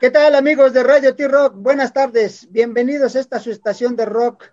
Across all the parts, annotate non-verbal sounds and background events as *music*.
¿Qué tal amigos de Radio T-Rock? Buenas tardes, bienvenidos a esta su estación de rock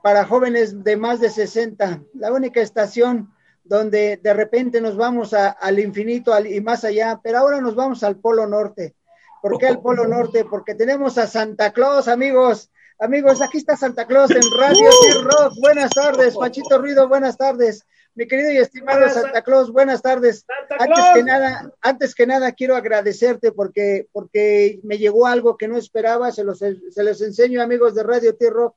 para jóvenes de más de 60, la única estación donde de repente nos vamos al infinito y más allá, pero ahora nos vamos al Polo Norte. ¿Por qué al Polo Norte? Porque tenemos a Santa Claus, amigos. Amigos, aquí está Santa Claus en Radio T-Rock. Buenas tardes, Pachito Ruido, buenas tardes. Mi querido y estimado Santa Claus, buenas tardes. Antes que nada, antes que nada quiero agradecerte porque, porque me llegó algo que no esperaba, se los, se los enseño amigos de Radio T-Rock.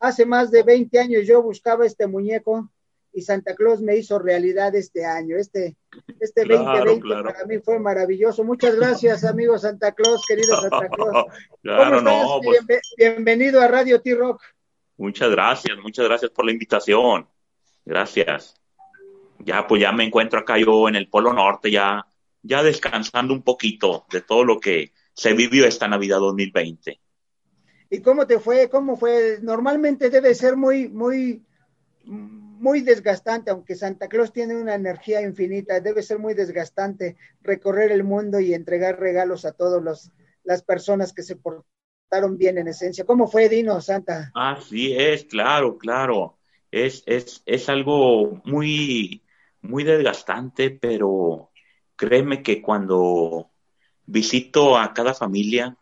Hace más de 20 años yo buscaba este muñeco y Santa Claus me hizo realidad este año. Este, este 2020 para mí fue maravilloso. Muchas gracias, *laughs* amigo Santa Claus, querido Santa *laughs* Claus. claro, no, pues bienvenido a Radio T-Rock. Muchas gracias, muchas gracias por la invitación. Gracias ya pues ya me encuentro acá yo en el Polo Norte, ya, ya descansando un poquito de todo lo que se vivió esta Navidad 2020. ¿Y cómo te fue? ¿Cómo fue? Normalmente debe ser muy, muy, muy desgastante, aunque Santa Claus tiene una energía infinita, debe ser muy desgastante recorrer el mundo y entregar regalos a todas las personas que se portaron bien en esencia. ¿Cómo fue, Dino, Santa? Así es, claro, claro. Es, es, es algo muy, muy desgastante, pero créeme que cuando visito a cada familia,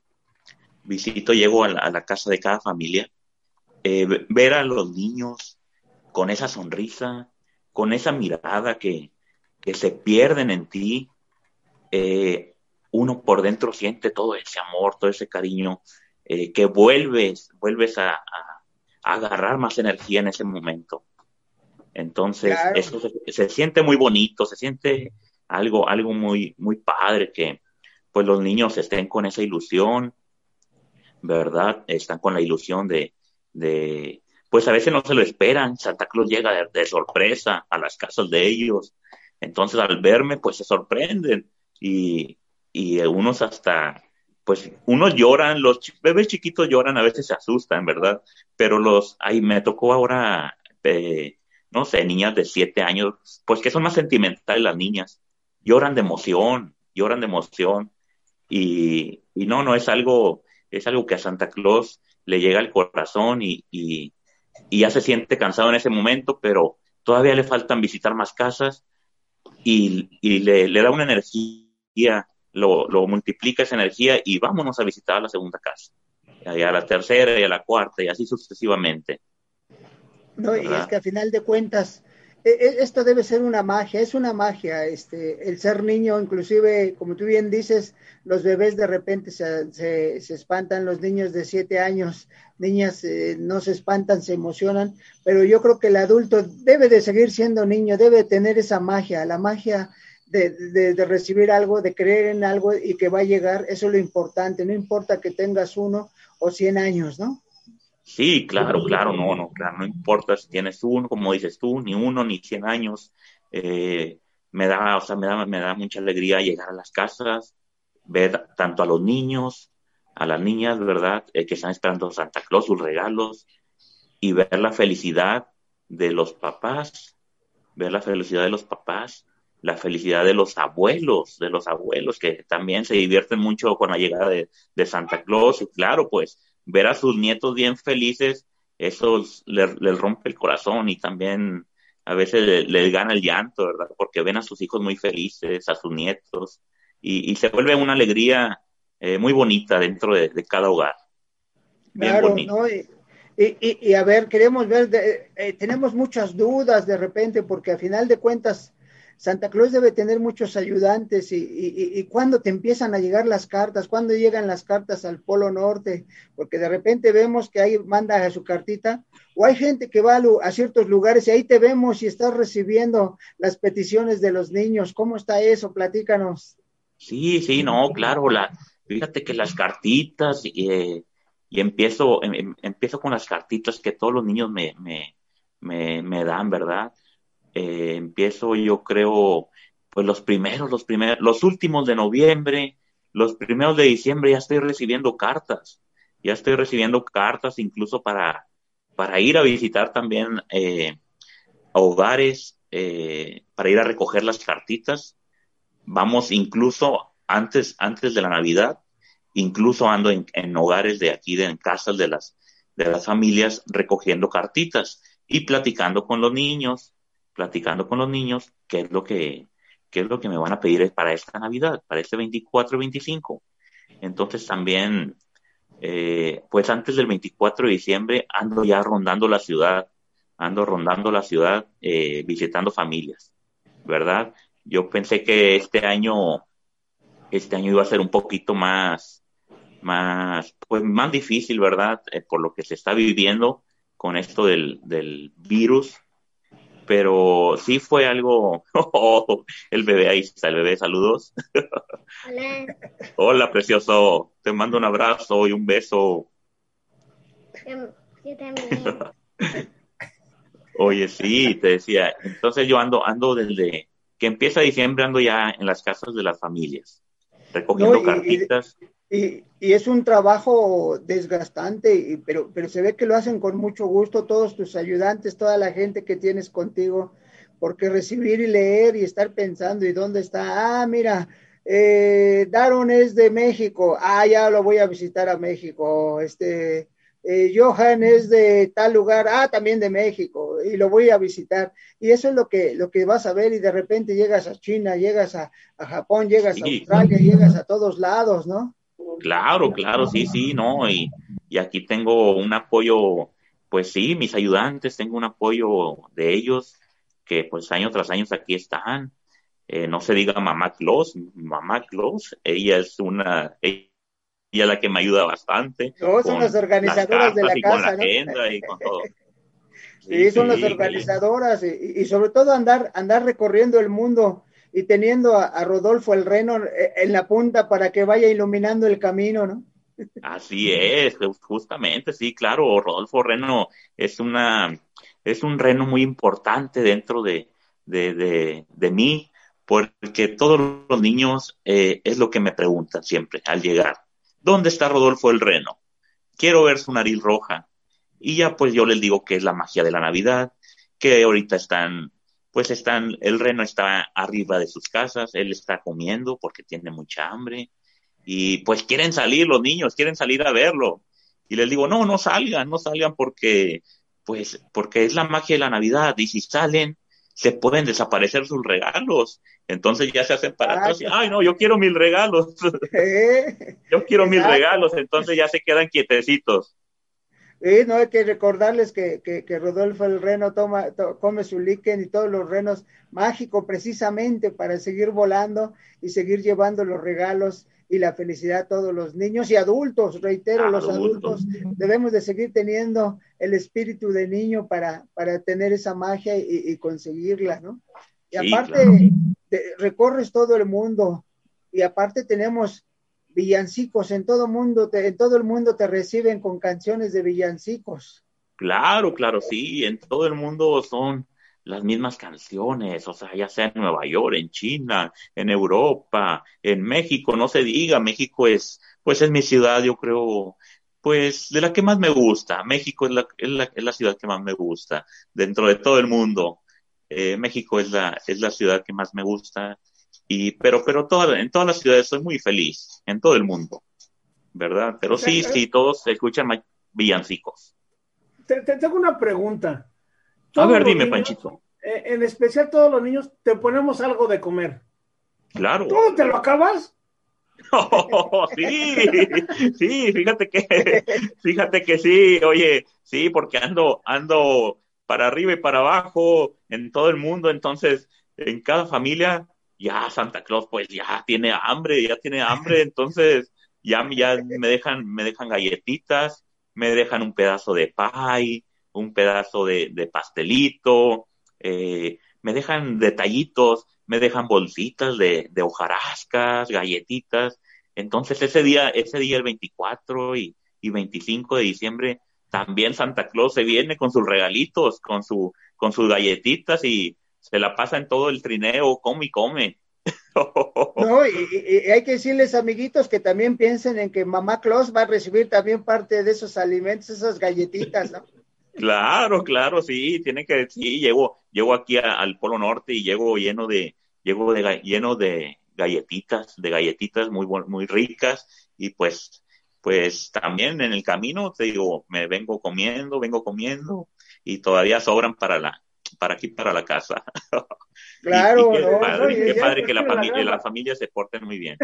visito, llego a la, casa de cada familia, eh, ver a los niños con esa sonrisa, con esa mirada que, que se pierden en ti, eh, uno por dentro siente todo ese amor, todo ese cariño, eh, que vuelves, vuelves a, a, agarrar más energía en ese momento. Entonces, eso se, siente muy bonito, se siente algo, algo muy, muy padre que pues los niños estén con esa ilusión, ¿verdad? Están con la ilusión de, de pues a veces no se lo esperan, Santa Claus llega de, sorpresa a las casas de ellos, entonces al verme pues se sorprenden y, y unos hasta, pues unos lloran, los bebés chiquitos lloran, a veces se asustan, ¿verdad? Pero los, ahí me tocó ahora eh, no sé, niñas de siete años, pues que son más sentimentales las niñas, lloran de emoción, lloran de emoción, y, y no, no es algo, es algo que a Santa Claus le llega al corazón y, y, ya se siente cansado en ese momento, pero todavía le faltan visitar más casas y, y le, le, da una energía, lo, lo, multiplica esa energía y vámonos a visitar la segunda casa, y a la tercera y a la cuarta y así sucesivamente. No, y es que a final de cuentas, e, e, esto debe ser una magia, es una magia, este, el ser niño, inclusive, como tú bien dices, los bebés de repente se, se, espantan, los niños de siete años, niñas eh, no se espantan, se emocionan, pero yo creo que el adulto debe de seguir siendo niño, debe tener esa magia, la magia de, de, de recibir algo, de creer en algo y que va a llegar, eso es lo importante, no importa que tengas uno o cien años, ¿no? Sí, claro, claro, no, no, no importa si tienes uno, como dices tú, ni uno, ni cien años. Eh, me da, o sea, me da, me da mucha alegría llegar a las casas, ver tanto a los niños, a las niñas, ¿verdad? Eh, que están esperando Santa Claus, sus regalos, y ver la felicidad de los papás, ver la felicidad de los papás, la felicidad de los abuelos, de los abuelos que también se divierten mucho con la llegada de, de Santa Claus, y claro, pues ver a sus nietos bien felices, eso les, rompe el corazón y también a veces les, gana el llanto, ¿verdad? Porque ven a sus hijos muy felices, a sus nietos, y, se vuelve una alegría eh, muy bonita dentro de, cada hogar. claro, ¿no? Y, y, a ver, queremos ver, eh, tenemos muchas dudas de repente, porque a final de cuentas, Santa Claus debe tener muchos ayudantes y, y, y, cuando te empiezan a llegar las cartas, cuando llegan las cartas al Polo Norte, porque de repente vemos que ahí manda a su cartita, o hay gente que va a, ciertos lugares y ahí te vemos y estás recibiendo las peticiones de los niños. ¿Cómo está eso? Platícanos. Sí, sí, no, claro, la, fíjate que las cartitas, eh, y empiezo, em, em, empiezo con las cartitas que todos los niños me, me, me dan, ¿verdad? Eh, empiezo yo creo, pues los primeros, los primeros, los últimos de noviembre, los primeros de diciembre ya estoy recibiendo cartas, ya estoy recibiendo cartas incluso para, para ir a visitar también eh, hogares, eh, para ir a recoger las cartitas. Vamos incluso antes, antes de la Navidad, incluso ando en, hogares de aquí, de, en casas de las, de las familias, recogiendo cartitas y platicando con los niños, platicando con los niños qué es lo que, qué es lo que me van a pedir para esta Navidad, para este 24 25. Entonces también, eh, pues antes del 24 de diciembre ando ya rondando la ciudad, ando rondando la ciudad, eh, visitando familias, ¿verdad? Yo pensé que este año, este año iba a ser un poquito más, más, pues más difícil, ¿verdad? Eh, por lo que se está viviendo con esto del, del virus, pero sí fue algo, *laughs* oh, el bebé, ahí está el bebé, saludos. Hola. Hola, precioso, te mando un abrazo y un beso. Yo también. *laughs* Oye, sí, te decía, entonces yo ando, ando desde que empieza diciembre, ando ya en las casas de las familias, recogiendo cartitas. Y, y, es un trabajo desgastante, pero, pero se ve que lo hacen con mucho gusto todos tus ayudantes, toda la gente que tienes contigo, porque recibir y leer y estar pensando, ¿y dónde está? Ah, mira, eh, Daron es de México, ah, ya lo voy a visitar a México, este, eh, Johan es de tal lugar, ah, también de México, y lo voy a visitar. Y eso es lo que, lo que vas a ver, y de repente llegas a China, llegas a, Japón, llegas a Australia, llegas a todos lados, ¿no? Claro, claro, sí, sí, no, y, aquí tengo un apoyo, pues sí, mis ayudantes, tengo un apoyo de ellos que pues año tras año aquí están. Eh, no se diga mamá Claus, mamá Claus, ella es una, ella es la que me ayuda bastante. No, son las organizadoras de la casa, ¿no? y con todo. *laughs* Sí, son las organizadoras y, y, sobre todo andar, andar recorriendo el mundo y teniendo a, Rodolfo el Reno eh, en la punta para que vaya iluminando el camino, ¿no? Así es, justamente, sí, claro, Rodolfo Reno es una, es un reno muy importante dentro de, de, de, mí, porque todos los niños eh, es lo que me preguntan siempre al llegar. ¿Dónde está Rodolfo el reno? Quiero ver su nariz roja. Y ya pues yo les digo que es la magia de la Navidad, que ahorita están pues están, el reno está arriba de sus casas, él está comiendo porque tiene mucha hambre y pues quieren salir los niños, quieren salir a verlo. Y les digo, no, no salgan, no salgan porque, pues, porque es la magia de la Navidad y si salen, se pueden desaparecer sus regalos. Entonces ya se hacen para atrás y, ay, no, yo quiero mil regalos. *laughs* *laughs* yo quiero mil regalos. Entonces ya se quedan quietecitos. Y no hay que recordarles que, que, Rodolfo el reno toma, come su líquen y todos los renos mágico precisamente para seguir volando y seguir llevando los regalos y la felicidad a todos los niños y adultos, reitero, los adultos. debemos de seguir teniendo el espíritu de niño para, para tener esa magia y, conseguirla, ¿no? Y aparte, recorres todo el mundo y aparte tenemos villancicos en todo mundo, en todo el mundo te reciben con canciones de villancicos. Claro, claro, sí, en todo el mundo son las mismas canciones, o sea, ya sea en Nueva York, en China, en Europa, en México, no se diga, México es, pues es mi ciudad, yo creo, pues de la que más me gusta. México es la, es la, es la ciudad que más me gusta dentro de todo el mundo. Eh, México es la, es la ciudad que más me gusta y, pero, pero en todas las ciudades soy muy feliz, en todo el mundo, ¿verdad? Pero sí, sí, todos escuchan villancicos. Te, tengo una pregunta. A ver, dime, Panchito. Eh, en especial todos los niños, te ponemos algo de comer. Claro. ¿Tú te lo acabas? *laughs* Oh, sí, sí, fíjate que, fíjate que sí, oye, sí, porque ando, ando para arriba y para abajo en todo el mundo, entonces en cada familia ya Santa Claus pues ya tiene hambre, ya tiene hambre, *laughs* entonces ya, ya me dejan, me dejan galletitas, me dejan un pedazo de pie, un pedazo de, pastelito, eh, me dejan detallitos, me dejan bolsitas de, de hojarascas, galletitas. Entonces ese día, ese día el 24 y, y 25 de diciembre, también Santa Claus se viene con sus regalitos, con su, con sus galletitas y, se la pasa en todo el trineo, come y come. *laughs* No, y, hay que decirles, amiguitos, que también piensen en que mamá Claus va a recibir también parte de esos alimentos, esas galletitas, ¿no? *laughs* Claro, claro, sí, tiene que, sí, llego, llego aquí al Polo Norte y llego lleno de, llego de, lleno de galletitas, de galletitas muy, muy ricas y pues, pues también en el camino, te digo, me vengo comiendo, vengo comiendo y todavía sobran para la, para aquí, para la casa. *laughs* Claro, qué padre, qué padre que la familia, la familia se porten muy bien.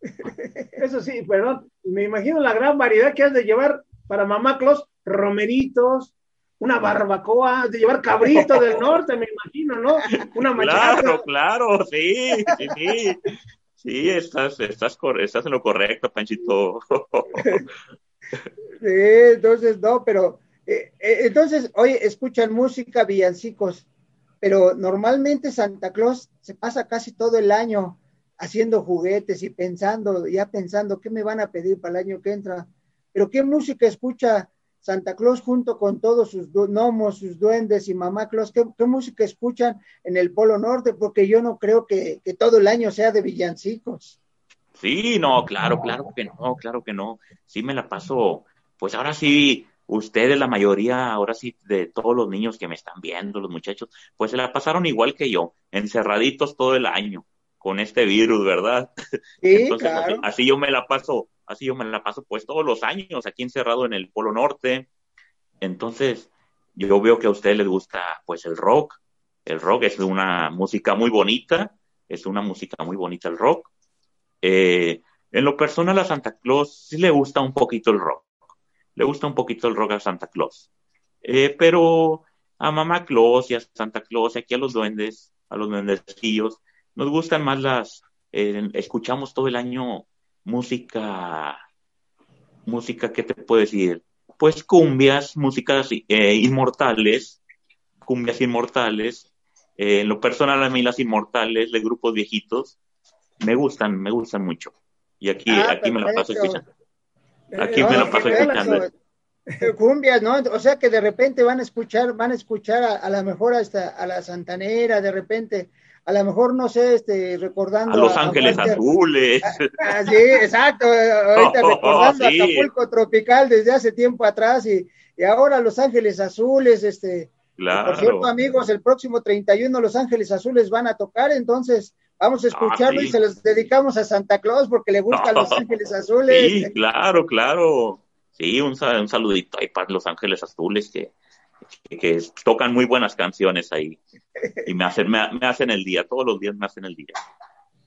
*laughs* Eso sí, perdón, me imagino la gran variedad que has de llevar para mamá Clos, romeritos, una barbacoa, de llevar cabrito del *laughs* norte, me imagino, ¿no? Una machada. Claro, claro, sí, sí, sí. Sí, estás, estás, estás en lo correcto, Panchito. Sí, entonces, no, pero, eh, eh, entonces, oye, escuchan música, villancicos, pero normalmente Santa Claus se pasa casi todo el año haciendo juguetes y pensando, ya pensando, ¿qué me van a pedir para el año que entra? Pero ¿qué música escucha Santa Claus junto con todos sus gnomos, sus duendes y mamá Claus? ¿Qué, música escuchan en el Polo Norte? Porque yo no creo que, todo el año sea de villancicos. Sí, no, claro, claro que no, claro que no. Sí me la paso, pues ahora sí, ustedes, la mayoría, ahora sí, de todos los niños que me están viendo, los muchachos, pues se la pasaron igual que yo, encerraditos todo el año con este virus, ¿verdad? *laughs* Sí, Entonces, claro. así, yo me la paso así yo me la paso pues todos los años aquí encerrado en el Polo Norte. Entonces, yo veo que a ustedes les gusta pues el rock. El rock es una música muy bonita, es una música muy bonita el rock. Eh, en lo personal a Santa Claus sí le gusta un poquito el rock. Le gusta un poquito el rock a Santa Claus. Eh, pero a Mamá Claus y a Santa Claus, aquí a los duendes, a los duendecillos, nos gustan más las, eh, escuchamos todo el año música, música, ¿qué te puedo decir? Pues cumbias, músicas eh, inmortales, cumbias inmortales. En lo personal, a mí las inmortales de grupos viejitos me gustan, me gustan mucho. Y aquí, ah, aquí me la paso escuchando. Aquí me la paso escuchando. Cumbias, ¿no? O sea que de repente van a escuchar, van a escuchar a, a lo mejor hasta a la Santanera, de repente a lo mejor, no sé, este, recordando. A Los Ángeles Azules. Ah, sí, exacto. Ahorita *laughs* recordando a Acapulco Tropical desde hace tiempo atrás y, y ahora Los Ángeles Azules, este. Claro. Por cierto, amigos, el próximo 31 Los Ángeles Azules van a tocar, entonces vamos a escucharlo y se los dedicamos a Santa Claus porque le gustan Los *laughs* Ángeles Azules. Sí, claro, claro. Sí, un, un saludito ahí para Los Ángeles Azules que que, tocan muy buenas canciones ahí y me hacen, me, hacen el día, todos los días me hacen el día.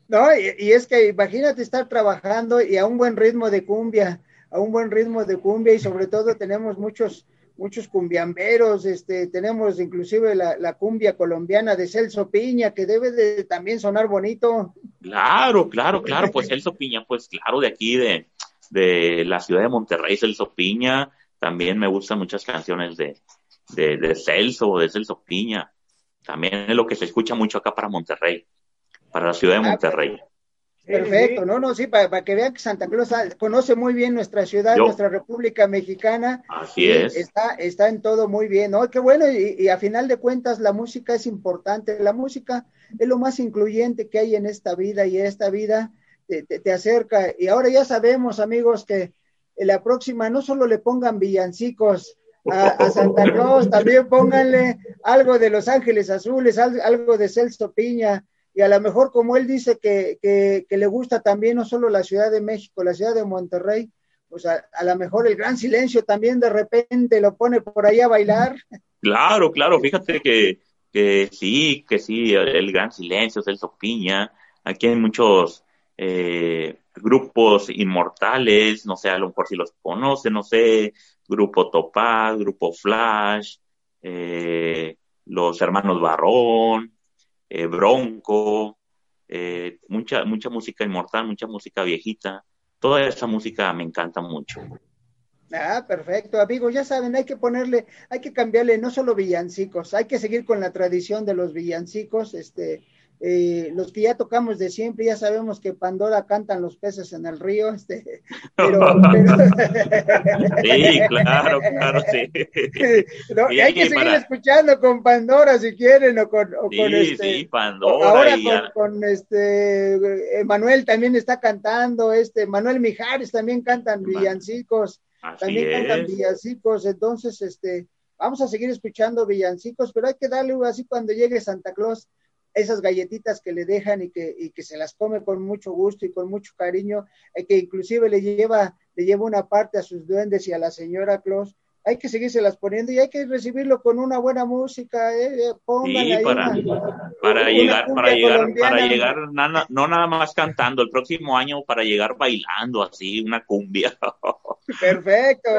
No, y, es que imagínate estar trabajando y a un buen ritmo de cumbia, a un buen ritmo de cumbia y sobre todo tenemos muchos muchos cumbiamberos, este, tenemos inclusive la, cumbia colombiana de Celso Piña, que debe de también sonar bonito. Claro, claro, claro, pues *laughs* Celso Piña, pues claro, de aquí, de, de la ciudad de Monterrey, Celso Piña, también me gustan muchas canciones de, de, de Celso, de Celso Piña. También es lo que se escucha mucho acá para Monterrey, para la ciudad de ah, Monterrey. Perfecto, no, no, sí, para, que vean que Santa Cruz conoce muy bien nuestra ciudad, nuestra República Mexicana. Así es. Está, está en todo muy bien, ¿no? Qué bueno, y, a final de cuentas la música es importante, la música es lo más incluyente que hay en esta vida y esta vida te, te acerca. Y ahora ya sabemos, amigos, que en la próxima no solo le pongan villancicos a, Santa Claus, también pónganle algo de Los Ángeles Azules, algo de Celso Piña, y a lo mejor como él dice que, que, le gusta también no solo la Ciudad de México, la Ciudad de Monterrey, pues a, lo mejor el gran silencio también de repente lo pone por ahí a bailar. Claro, claro, fíjate que, que sí, que sí, el gran silencio, Celso Piña, aquí hay muchos eh, grupos inmortales, no sé, a lo mejor si los conocen, no sé, Grupo Topaz, Grupo Flash, eh, los hermanos Barrón, eh, Bronco, eh, mucha, mucha música inmortal, mucha música viejita. Toda esa música me encanta mucho. Ah, perfecto, amigos, ya saben, hay que ponerle, hay que cambiarle no solo villancicos, hay que seguir con la tradición de los villancicos, este, eh, los que ya tocamos de siempre, ya sabemos que Pandora cantan los peces en el río, este, *laughs* pero, sí, *laughs* claro, claro, sí. hay que seguir escuchando con Pandora si quieren, o con, o con este, sí, Pandora ahora con, este, Manuel también está cantando, este, Manuel Mijares también cantan villancicos, también cantan villancicos, entonces, este, vamos a seguir escuchando villancicos, pero hay que darle así cuando llegue Santa Claus esas galletitas que le dejan y que, y que se las come con mucho gusto y con mucho cariño, eh, que inclusive le lleva, le lleva una parte a sus duendes y a la señora Claus, hay que las poniendo y hay que recibirlo con una buena música, eh, eh sí, para, para llegar, para llegar, para llegar, no nada más cantando, el próximo año para llegar bailando así, una cumbia. *laughs* Perfecto.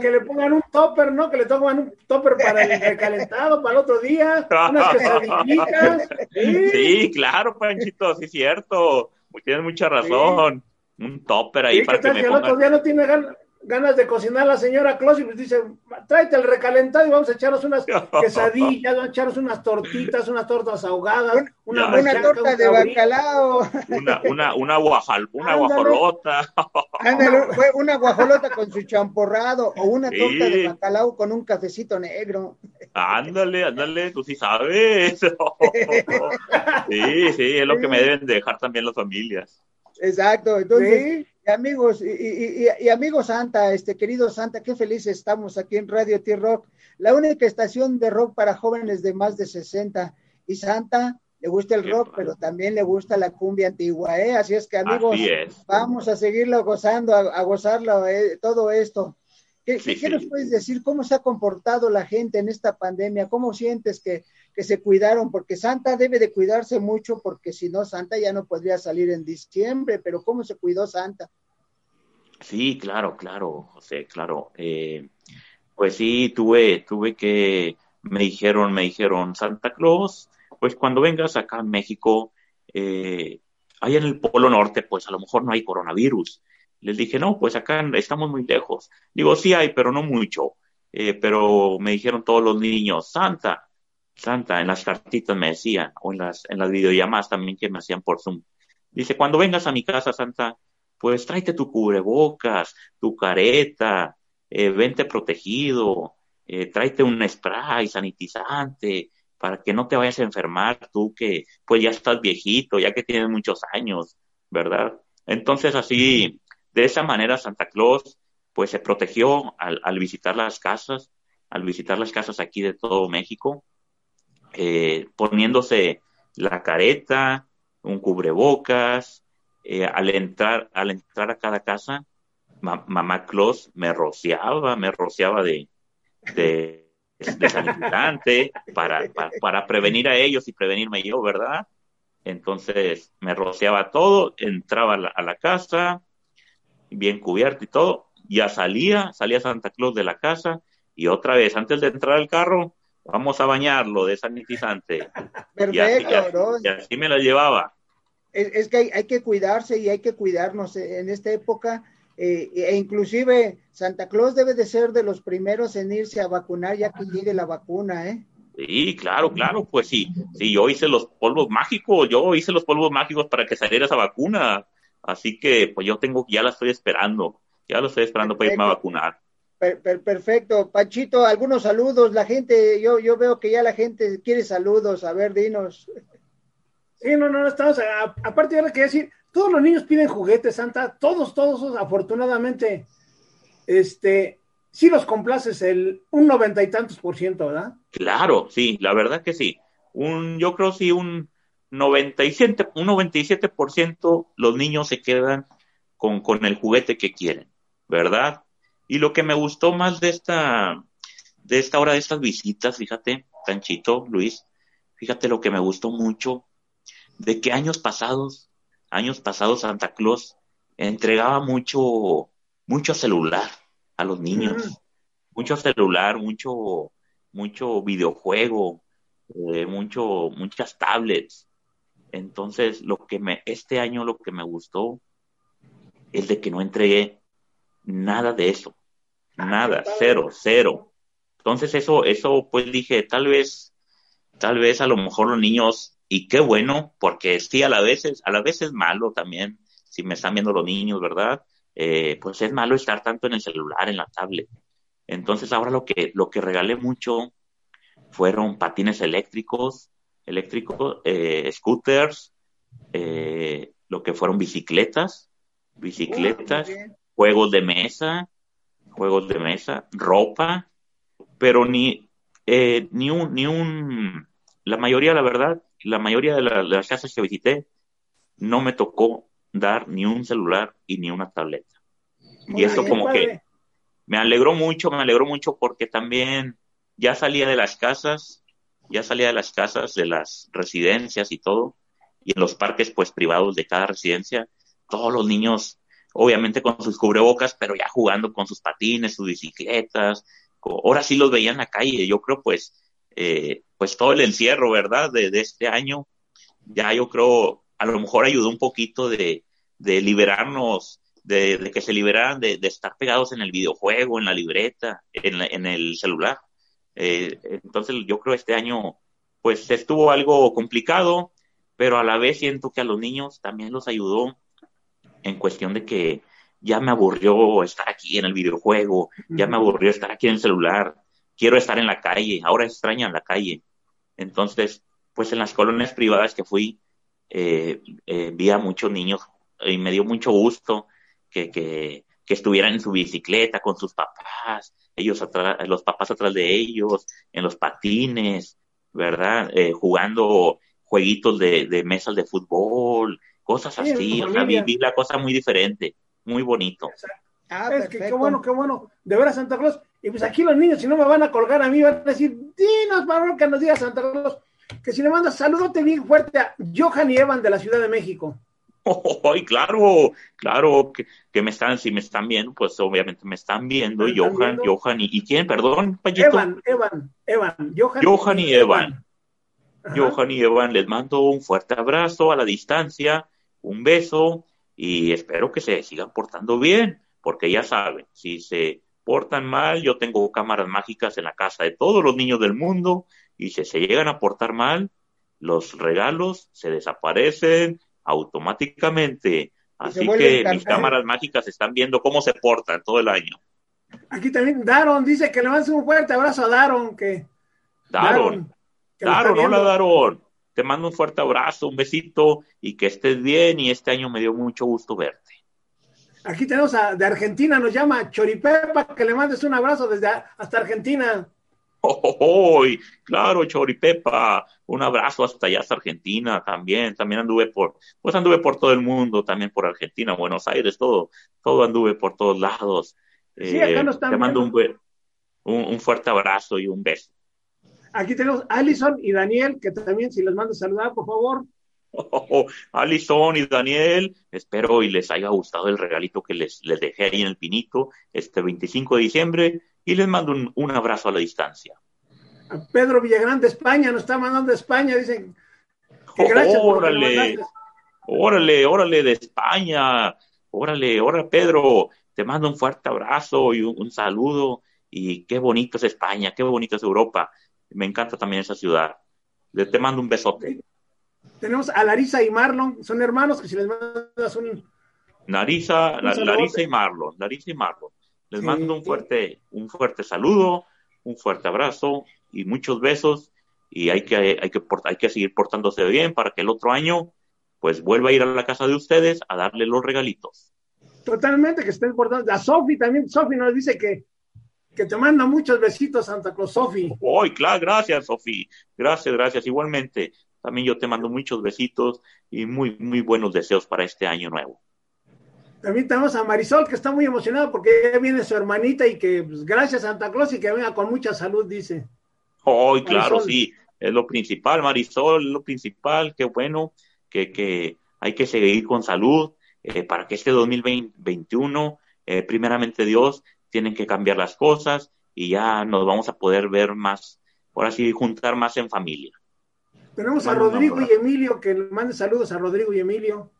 que, le, pongan un topper, ¿no? Que le pongan un topper para el recalentado, para el otro día, unas quesadillitas. ¿sí? *laughs* sí, claro, Panchito, sí es cierto. Tienes mucha razón. Un topper ahí para que me pongan... el otro día no tiene ganas ganas de cocinar la señora Claus y pues dice, tráete el recalentado y vamos a echarnos unas *laughs* quesadillas, vamos a echarnos unas tortitas, unas tortas ahogadas, una, una torta de bacalao. Una, una, una, guajal, una guajolota. *laughs* una guajolota con su champorrado o una torta de bacalao con un cafecito negro. Ándale, ándale, tú sí sabes. *laughs* sí, sí, es lo que me deben dejar también las familias. Exacto, entonces... Y amigos, y, amigos Santa, este querido Santa, qué felices estamos aquí en Radio T-Rock, la única estación de rock para jóvenes de más de 60. Y Santa le gusta el rock, pero también le gusta la cumbia antigua, ¿eh? Así es que amigos, vamos a seguirlo gozando, a, gozarlo, eh, todo esto. ¿Qué, ¿qué nos puedes decir? ¿Cómo se ha comportado la gente en esta pandemia? ¿Cómo sientes que, que se cuidaron, porque Santa debe de cuidarse mucho, porque si no, Santa ya no podría salir en diciembre, pero ¿cómo se cuidó Santa? Sí, claro, claro, José, claro. Eh, pues sí, tuve, tuve que, me dijeron, me dijeron, Santa Claus, pues cuando vengas acá a México, eh, ahí en el Polo Norte, pues a lo mejor no hay coronavirus. Les dije, no, pues acá estamos muy lejos. Digo, sí hay, pero no mucho. Eh, pero me dijeron todos los niños, Santa, Santa, en las cartitas me decían, o en las, en las videollamadas también que me hacían por Zoom. Dice, cuando vengas a mi casa, Santa, pues tráete tu cubrebocas, tu careta, eh, vente protegido, eh, tráete un spray sanitizante para que no te vayas a enfermar tú que pues ya estás viejito, ya que tienes muchos años, ¿verdad? Entonces así, de esa manera Santa Claus pues se protegió al, al visitar las casas, al visitar las casas aquí de todo México eh, poniéndose la careta, un cubrebocas, eh, al entrar, al entrar a cada casa, mamá Claus me rociaba, me rociaba de, de, para, para, prevenir a ellos y prevenirme yo, ¿verdad? Entonces me rociaba todo, entraba a la, casa, bien cubierto y todo, ya salía, salía Santa Claus de la casa y otra vez, antes de entrar al carro, vamos a bañarlo de sanitizante. *laughs* Perfecto, y así, me la llevaba. Es, que hay, que cuidarse y hay que cuidarnos en esta época. Eh, e inclusive Santa Claus debe de ser de los primeros en irse a vacunar ya que llegue la vacuna, ¿eh? Sí, claro, claro, pues sí, sí, yo hice los polvos mágicos, yo hice los polvos mágicos para que saliera esa vacuna, así que pues yo tengo, ya la estoy esperando, ya lo estoy esperando para irme a vacunar perfecto. Panchito, algunos saludos. La gente, yo, yo veo que ya la gente quiere saludos. A ver, dinos. Sí, no, no, estamos. aparte, ahora quería decir, todos los niños piden juguetes, Santa. Todos, todos, afortunadamente, este, sí los complaces el un noventa y tantos por ciento, ¿verdad? Claro, sí, la verdad que sí. Un, yo creo sí, un 97, un 97 por ciento los niños se quedan con, con el juguete que quieren, ¿verdad? Y lo que me gustó más de esta, de esta hora de estas visitas, fíjate, Panchito, Luis, fíjate lo que me gustó mucho, de que años pasados, años pasados Santa Claus entregaba mucho, mucho celular a los niños, mucho celular, mucho, mucho videojuego, eh, mucho, muchas tablets. Entonces, lo que me, este año lo que me gustó es de que no entregué nada de eso, nada, cero, cero. Entonces eso, eso pues dije, tal vez, tal vez a lo mejor los niños, y qué bueno, porque sí, a la vez es, a la vez es malo también, si me están viendo los niños, ¿verdad? Eh, pues es malo estar tanto en el celular, en la tablet. Entonces ahora lo que, lo que regalé mucho fueron patines eléctricos, eléctricos, eh, scooters, eh, lo que fueron bicicletas, bicicletas, juegos de mesa, juegos de mesa, ropa, pero ni, eh, ni un, ni un, la mayoría, la verdad, la mayoría de, las casas que visité, no me tocó dar ni un celular y ni una tableta. y esto como que me alegró mucho, me alegró mucho porque también ya salía de las casas, ya salía de las casas, de las residencias y todo, y en los parques pues privados de cada residencia, todos los niños obviamente con sus cubrebocas, pero ya jugando con sus patines, sus bicicletas, ahora sí los veía en la calle, yo creo pues, eh, pues todo el encierro, ¿verdad? De, este año, ya yo creo, a lo mejor ayudó un poquito de, de liberarnos, de, que se liberaran de, estar pegados en el videojuego, en la libreta, en, en el celular. Eh, entonces yo creo este año pues estuvo algo complicado, pero a la vez siento que a los niños también los ayudó en cuestión de que ya me aburrió estar aquí en el videojuego, ya me aburrió estar aquí en el celular, quiero estar en la calle, ahora extrañan la calle. Entonces, pues en las colonias privadas que fui, eh, eh, vi a muchos niños y me dio mucho gusto que, que, que estuvieran en su bicicleta con sus papás, ellos atrás, los papás atrás de ellos, en los patines, ¿verdad? Eh, jugando jueguitos de, de mesas de fútbol, cosas así, o sea, vi, la cosa muy diferente, muy bonito. Ah, es que qué bueno, qué bueno, de ver a Santa Claus. Y pues aquí los niños, si no me van a colgar a mí, van a decir, dinos, favor, que nos diga Santa Claus, que si le mandas saludote bien fuerte a Johan y Evan de la Ciudad de México. *laughs* ¡Ay, claro! Claro que, me están, si me están viendo, pues obviamente me están viendo. Johan, Johan y, quién, perdón, Payito. Evan, Evan, Evan, Johan, Johan y, Evan. Johan y Evan, les mando un fuerte abrazo a la distancia, un beso y espero que se sigan portando bien, porque ya saben, si se portan mal, yo tengo cámaras mágicas en la casa de todos los niños del mundo y si se llegan a portar mal, los regalos se desaparecen automáticamente. Así que mis cámaras mágicas están viendo cómo se portan todo el año. Aquí también Daron dice que le mandes un fuerte abrazo a Daron. Que... Daron, Daron, hola Daron. Te mando un fuerte abrazo, un besito y que estés bien. Y este año me dio mucho gusto verte. Aquí tenemos a, de Argentina, nos llama Choripepa, que le mandes un abrazo desde hasta Argentina. Oh, claro, Choripepa, un abrazo hasta allá, hasta Argentina también, también anduve por, pues anduve por todo el mundo, también por Argentina, Buenos Aires, todo, todo anduve por todos lados. Sí, acá eh, te mando un, un, fuerte abrazo y un beso. Aquí tenemos a Alison y Daniel, que también si les mando saludar, por favor. Oh, Alison y Daniel, espero y les haya gustado el regalito que les, les dejé ahí en el pinito este 25 de diciembre y les mando un, abrazo a la distancia. Pedro Villagrán de España nos está mandando de España, dicen. órale, órale, órale de España, órale, órale Pedro, te mando un fuerte abrazo y un, saludo y qué bonito es España, qué bonito es Europa, me encanta también esa ciudad. Le te mando un besote. Tenemos a Larisa y Marlon, son hermanos que si les mandas un... Larisa, Larisa y Marlon, Larisa y Marlon. Les mando un fuerte, un fuerte saludo, un fuerte abrazo y muchos besos. Y hay que, hay que, hay que seguir portándose bien para que el otro año, pues vuelva a ir a la casa de ustedes a darle los regalitos. Totalmente, que estén portando. A Sofi también, Sofi nos dice que, que te manda muchos besitos, Santa Claus, Sofi. Hoy, claro, gracias, Sofi. Gracias, gracias. Igualmente, también yo te mando muchos besitos y muy, muy buenos deseos para este año nuevo. También tenemos a Marisol, que está muy emocionada porque ya viene su hermanita y que pues, gracias Santa Claus y que venga con mucha salud, dice. Oh, claro, sí, es lo principal, Marisol, es lo principal, qué bueno, que, que hay que seguir con salud eh, para que este 2021, eh, primeramente Dios, tienen que cambiar las cosas y ya nos vamos a poder ver más, por así juntar más en familia. Tenemos a Rodrigo y Emilio, que le mande saludos a Rodrigo y Emilio.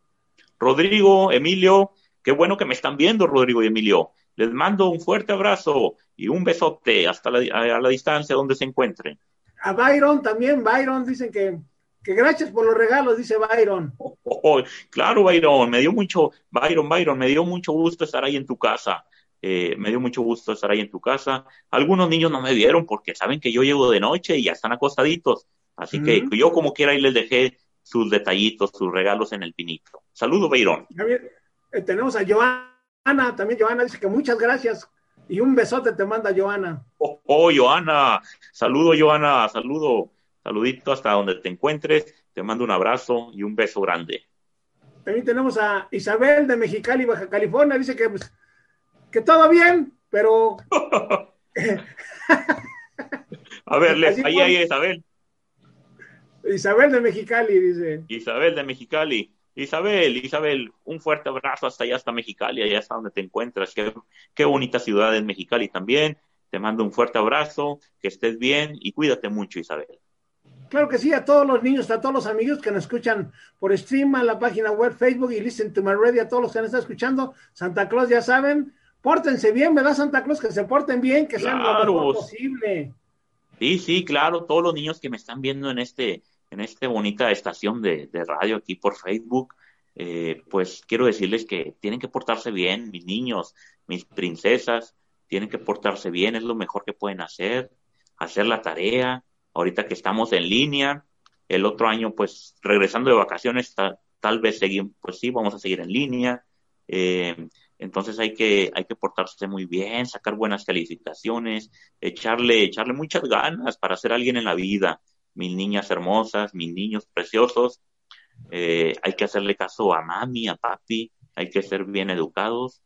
Rodrigo, Emilio, Qué bueno que me están viendo, Rodrigo y Emilio. Les mando un fuerte abrazo y un besote hasta la, a, la distancia donde se encuentren. A Byron también, Byron, dicen que, que gracias por los regalos, dice Byron. Oh, oh, oh, claro, Byron, me dio mucho, Byron, Byron, me dio mucho gusto estar ahí en tu casa. Eh, me dio mucho gusto estar ahí en tu casa. Algunos niños no me vieron porque saben que yo llego de noche y ya están acostaditos. Así que yo como quiera ahí les dejé sus detallitos, sus regalos en el pinito. Saludo, Byron. Eh, tenemos a Joana, también Joana dice que muchas gracias y un besote te manda Joana. Oh, oh Joana, saludo Joana, saludo, saludito hasta donde te encuentres Te mando un abrazo y un beso grande. También tenemos a Isabel de Mexicali, Baja California. Dice que, pues, que todo bien, pero. *laughs* a ver, ahí, ahí, Isabel. Isabel de Mexicali, dice. Isabel de Mexicali. Isabel, Isabel, un fuerte abrazo hasta allá, hasta Mexicali, allá hasta donde te encuentras. Qué, qué bonita ciudad es Mexicali también. Te mando un fuerte abrazo, que estés bien y cuídate mucho, Isabel. Claro que sí, a todos los niños, a todos los amigos que nos escuchan por stream, a la página web, Facebook y Listen to My Radio, a todos los que nos están escuchando, Santa Claus ya saben, pórtense bien, ¿verdad, Santa Claus? Que se porten bien, que sean lo mejor posible. Sí, sí, claro, todos los niños que me están viendo en este, en esta bonita estación de, radio aquí por Facebook, eh, pues quiero decirles que tienen que portarse bien, mis niños, mis princesas, tienen que portarse bien, es lo mejor que pueden hacer, hacer la tarea, ahorita que estamos en línea, el otro año pues regresando de vacaciones tal, vez seguimos, pues sí, vamos a seguir en línea, eh, entonces hay que, hay que portarse muy bien, sacar buenas calificaciones, echarle, echarle muchas ganas para ser alguien en la vida, mis niñas hermosas, mis niños preciosos, eh, hay que hacerle caso a mami, a papi, hay que ser bien educados,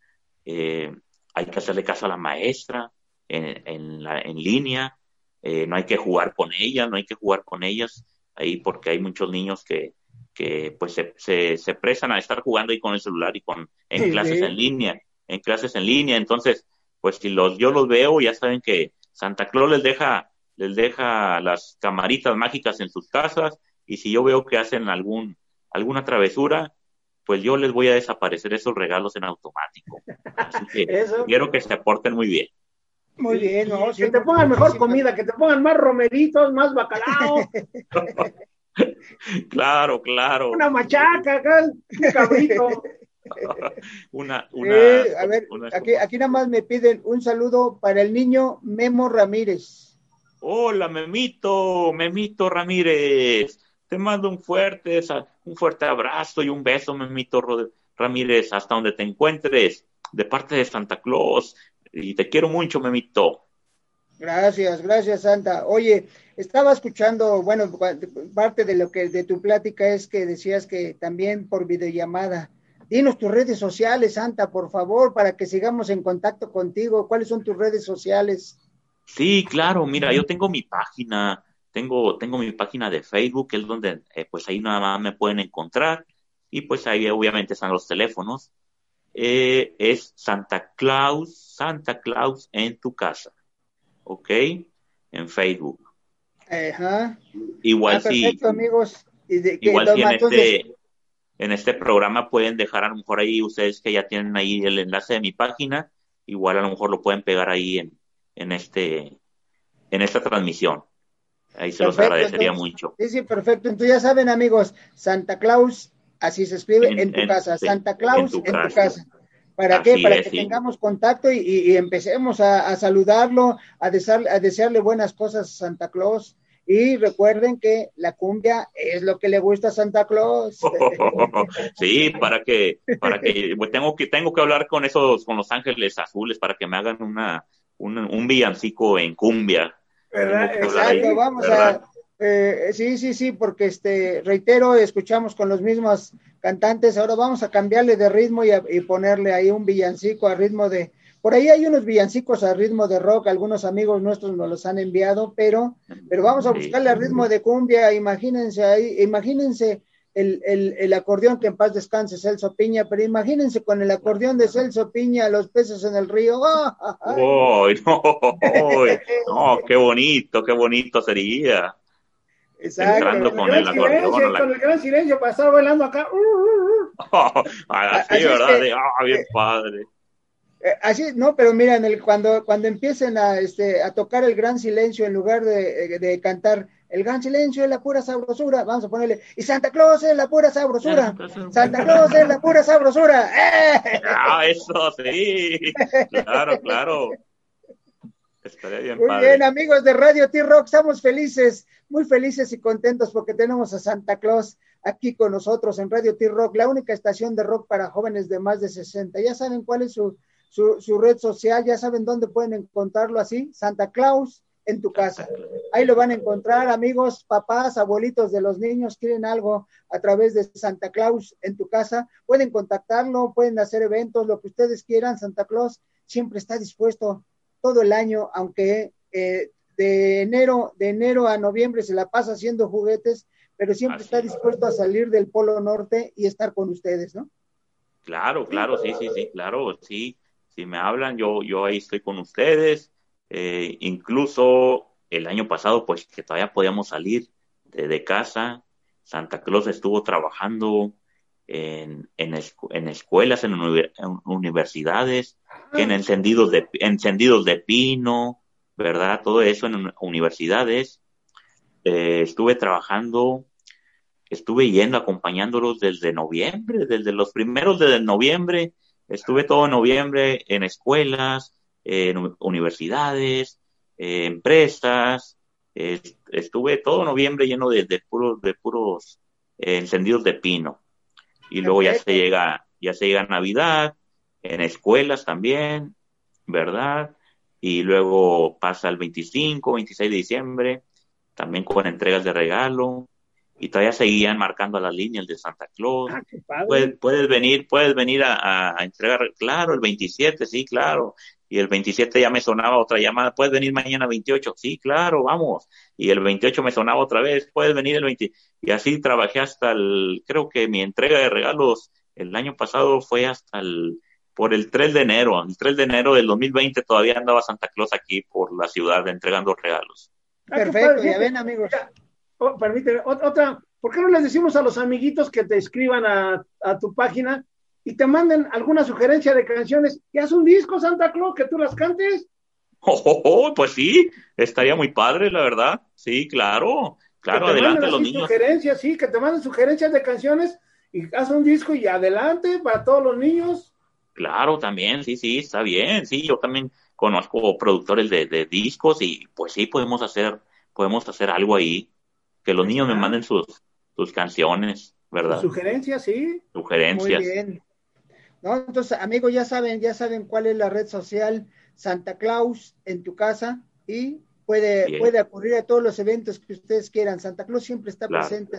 eh, hay que hacerle caso a la maestra en, en, la, en línea, eh, no hay que jugar con ellas, no hay que jugar con ellas ahí porque hay muchos niños que, que pues se, se, se presan a estar jugando ahí con el celular y con en clases en línea, en clases en línea, entonces pues si los yo los veo ya saben que Santa Claus les deja les deja las camaritas mágicas en sus casas y si yo veo que hacen algún alguna travesura, pues yo les voy a desaparecer esos regalos en automático. Así que *laughs* quiero que se aporten muy bien. Muy bien, ¿no? Que te pongan mejor comida, que te pongan más romeritos, más bacalao. *laughs* *laughs* claro, claro. Una machaca, un cabrito. una, *laughs* una, eh, a ver, aquí, aquí nada más me piden un saludo para el niño Memo Ramírez. Hola, Memito, Memito Ramírez. Te mando un fuerte, un fuerte abrazo y un beso, Memito Ramírez, hasta donde te encuentres, de parte de Santa Claus y te quiero mucho, Memito. Gracias, gracias, Santa. Oye, estaba escuchando, bueno, parte de lo que de tu plática es que decías que también por videollamada. Dinos tus redes sociales, Santa, por favor, para que sigamos en contacto contigo. ¿Cuáles son tus redes sociales? Sí, claro, mira, yo tengo mi página, tengo, tengo mi página de Facebook, que es donde, eh, pues ahí nada más me pueden encontrar, y pues ahí obviamente están los teléfonos. Eh, es Santa Claus, Santa Claus en tu casa, ¿ok? En Facebook. Ajá. Igual ah, si, amigos. igual si en este, en este programa pueden dejar a lo mejor ahí ustedes que ya tienen ahí el enlace de mi página, igual a lo mejor lo pueden pegar ahí en, en este, en esta transmisión. Ahí se los agradecería mucho. Sí, sí, perfecto. Entonces ya saben, amigos, Santa Claus Así se escribe en, tu casa, Santa Claus en tu, casa. ¿Para qué? Para que tengamos contacto y, empecemos a, saludarlo, a, a desearle buenas cosas a Santa Claus. Y recuerden que la cumbia es lo que le gusta a Santa Claus. *laughs* sí, para que, para que pues, tengo que tengo que hablar con esos, con los ángeles azules para que me hagan una, un, villancico en cumbia. Exacto, vamos a eh, sí, sí, sí, porque este, reitero, escuchamos con los mismos cantantes, ahora vamos a cambiarle de ritmo y, ponerle ahí un villancico a ritmo de, por ahí hay unos villancicos a ritmo de rock, algunos amigos nuestros nos los han enviado, pero, pero vamos a buscarle a ritmo de cumbia, imagínense ahí, imagínense el, el, el, acordeón que en paz descanse Celso Piña, pero imagínense con el acordeón de Celso Piña, los peces en el río. ¡Oh, no, *laughs* no, qué bonito, qué bonito sería! Exacto. con, el, silencio, con el gran silencio para estar bailando acá. *laughs* así, ¿verdad? ah, bien padre. Eh, así, no, pero mira, el, cuando, cuando empiecen a, este, a tocar el gran silencio en lugar de, de cantar el gran silencio es la pura sabrosura, vamos a ponerle, y Santa Claus es la pura sabrosura, Santa Claus es la pura sabrosura. *laughs* Ah, eso sí, claro, claro. *laughs* Muy bien, amigos de Radio T-Rock, estamos felices, muy felices y contentos porque tenemos a Santa Claus aquí con nosotros en Radio T-Rock, la única estación de rock para jóvenes de más de 60. Ya saben cuál es su, su, red social, ya saben dónde pueden encontrarlo así, Santa Claus en tu casa. Ahí lo van a encontrar, amigos, papás, abuelitos de los niños, quieren algo a través de Santa Claus en tu casa, pueden contactarlo, pueden hacer eventos, lo que ustedes quieran. Santa Claus siempre está dispuesto todo el año, aunque eh, de enero, de enero a noviembre se la pasa haciendo juguetes, pero siempre está dispuesto a salir del Polo Norte y estar con ustedes, ¿no? Claro, claro, sí, sí, sí, claro, sí. Si me hablan, yo, yo ahí estoy con ustedes. Eh, incluso el año pasado, pues que todavía podíamos salir de, casa, Santa Claus estuvo trabajando en, en, en escuelas, en, universidades, en encendidos de, encendidos de pino, ¿verdad? Todo eso en universidades. Eh, estuve trabajando, estuve yendo, acompañándolos desde noviembre, desde los primeros de noviembre, estuve todo noviembre en escuelas, en universidades, empresas, estuve todo noviembre lleno de, puros, de puros eh, encendidos de pino. Y luego ya se llega, ya se llega Navidad, en escuelas también, ¿verdad? Y luego pasa el 25, 26 de diciembre, también con entregas de regalo, y todavía seguían marcando las líneas de Santa Claus. Ah, puedes, venir, puedes venir a, a, entregar, claro, el 27, sí, claro. Y el 27 ya me sonaba otra llamada, puedes venir mañana 28, sí, claro, vamos. Y el 28 me sonaba otra vez, puedes venir el 20. Y así trabajé hasta el, creo que mi entrega de regalos el año pasado fue hasta el, por el 3 de enero. El 3 de enero del 2020 todavía andaba Santa Claus aquí por la ciudad entregando regalos. Ah, Perfecto, ya ven amigos. Oh, permíteme, otra, ¿por qué no les decimos a los amiguitos que te escriban a, a tu página y te manden alguna sugerencia de canciones. ¿Y haz un disco, Santa Claus, que tú las cantes? *laughs* Oh, oh, oh, pues sí, estaría muy padre, la verdad. Sí, claro. Claro, adelante los niños. Sugerencias, sí, que te manden sugerencias de canciones y haz un disco y adelante para todos los niños. Claro, también, sí, sí, está bien. Sí, yo también conozco productores de, discos y pues sí, podemos hacer, podemos hacer algo ahí. Que los niños me manden sus, sus canciones, ¿verdad? Sugerencias, sí. Sugerencias. Muy bien. Entonces, amigos, ya saben, ya saben cuál es la red social Santa Claus en tu casa y puede, puede acudir a todos los eventos que ustedes quieran. Santa Claus siempre está presente.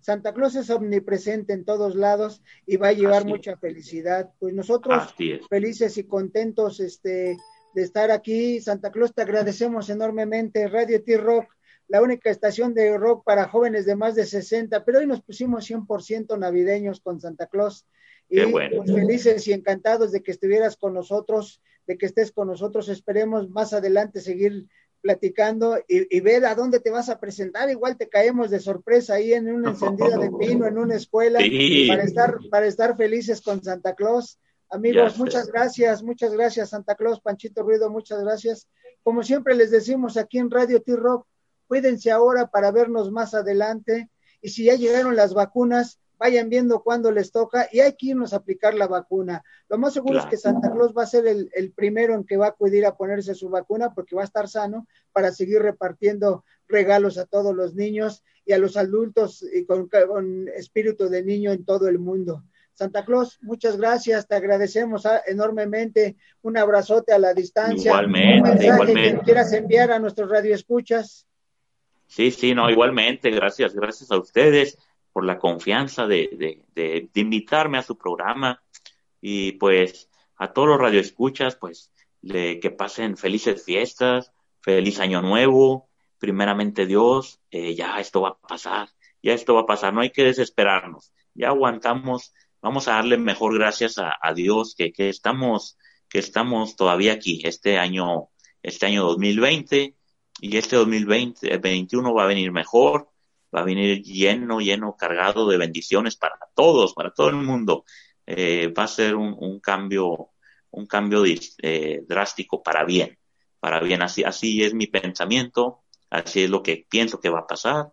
Santa Claus es omnipresente en todos lados y va a llevar mucha felicidad. Pues nosotros felices y contentos este, de estar aquí. Santa Claus, te agradecemos enormemente. Radio T-Rock la única estación de rock para jóvenes de más de 60, pero hoy nos pusimos 100% navideños con Santa Claus y pues, felices y encantados de que estuvieras con nosotros, de que estés con nosotros. Esperemos más adelante seguir platicando y, ver a dónde te vas a presentar. Igual te caemos de sorpresa ahí en una *laughs* encendida de pino, en una escuela, para, estar, para estar felices con Santa Claus. Amigos, muchas gracias, muchas gracias Santa Claus, Panchito Ruido, muchas gracias. Como siempre les decimos aquí en Radio T-Rock, cuídense ahora para vernos más adelante. Y si ya llegaron las vacunas, vayan viendo cuándo les toca y hay que irnos a aplicar la vacuna. Lo más seguro es que Santa Claus va a ser el, primero en que va a acudir a ponerse su vacuna porque va a estar sano para seguir repartiendo regalos a todos los niños y a los adultos y con, espíritu de niño en todo el mundo. Santa Claus, muchas gracias, te agradecemos ah, enormemente. Un abrazote a la distancia. Igualmente, igualmente. que quieras enviar a nuestros radioescuchas. Sí, sí, no, igualmente, gracias, gracias a ustedes por la confianza de, de, invitarme a su programa. Y pues a todos los radioescuchas, pues que pasen felices fiestas, feliz año nuevo, primeramente Dios, eh, ya esto va a pasar, ya esto va a pasar, no hay que desesperarnos, ya aguantamos, vamos a darle mejor gracias a, Dios que, que estamos, que estamos todavía aquí, este año, este año 2020 y este 2020, el 21 va a venir mejor, va a venir lleno, lleno, cargado de bendiciones para todos, para todo el mundo. Eh, va a ser un, cambio, un cambio eh, drástico para bien, para bien. Así, así es mi pensamiento, así es lo que pienso que va a pasar.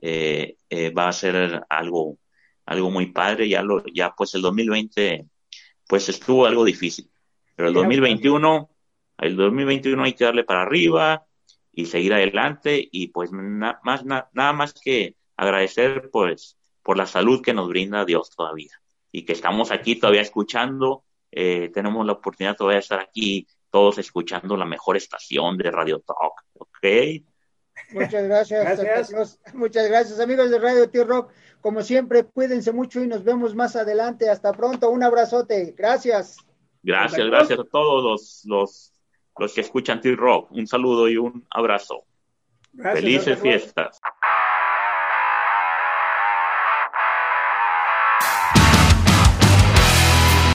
Eh, va a ser algo, algo muy padre. Ya lo, ya pues el 2020, pues estuvo algo difícil, pero el 2021, el 2021 hay que darle para arriba y seguir adelante y pues más, nada más que agradecer pues por la salud que nos brinda Dios todavía y que estamos aquí todavía escuchando, eh, tenemos la oportunidad todavía de estar aquí todos escuchando la mejor estación de Radio Talk, ¿ok? Muchas gracias. Muchas gracias, amigos de Radio T-Rock. Como siempre, cuídense mucho y nos vemos más adelante. Hasta pronto. Un abrazote. Gracias. Gracias, gracias a todos los, los, los que escuchan T-Rock. Un saludo y un abrazo. Felices fiestas.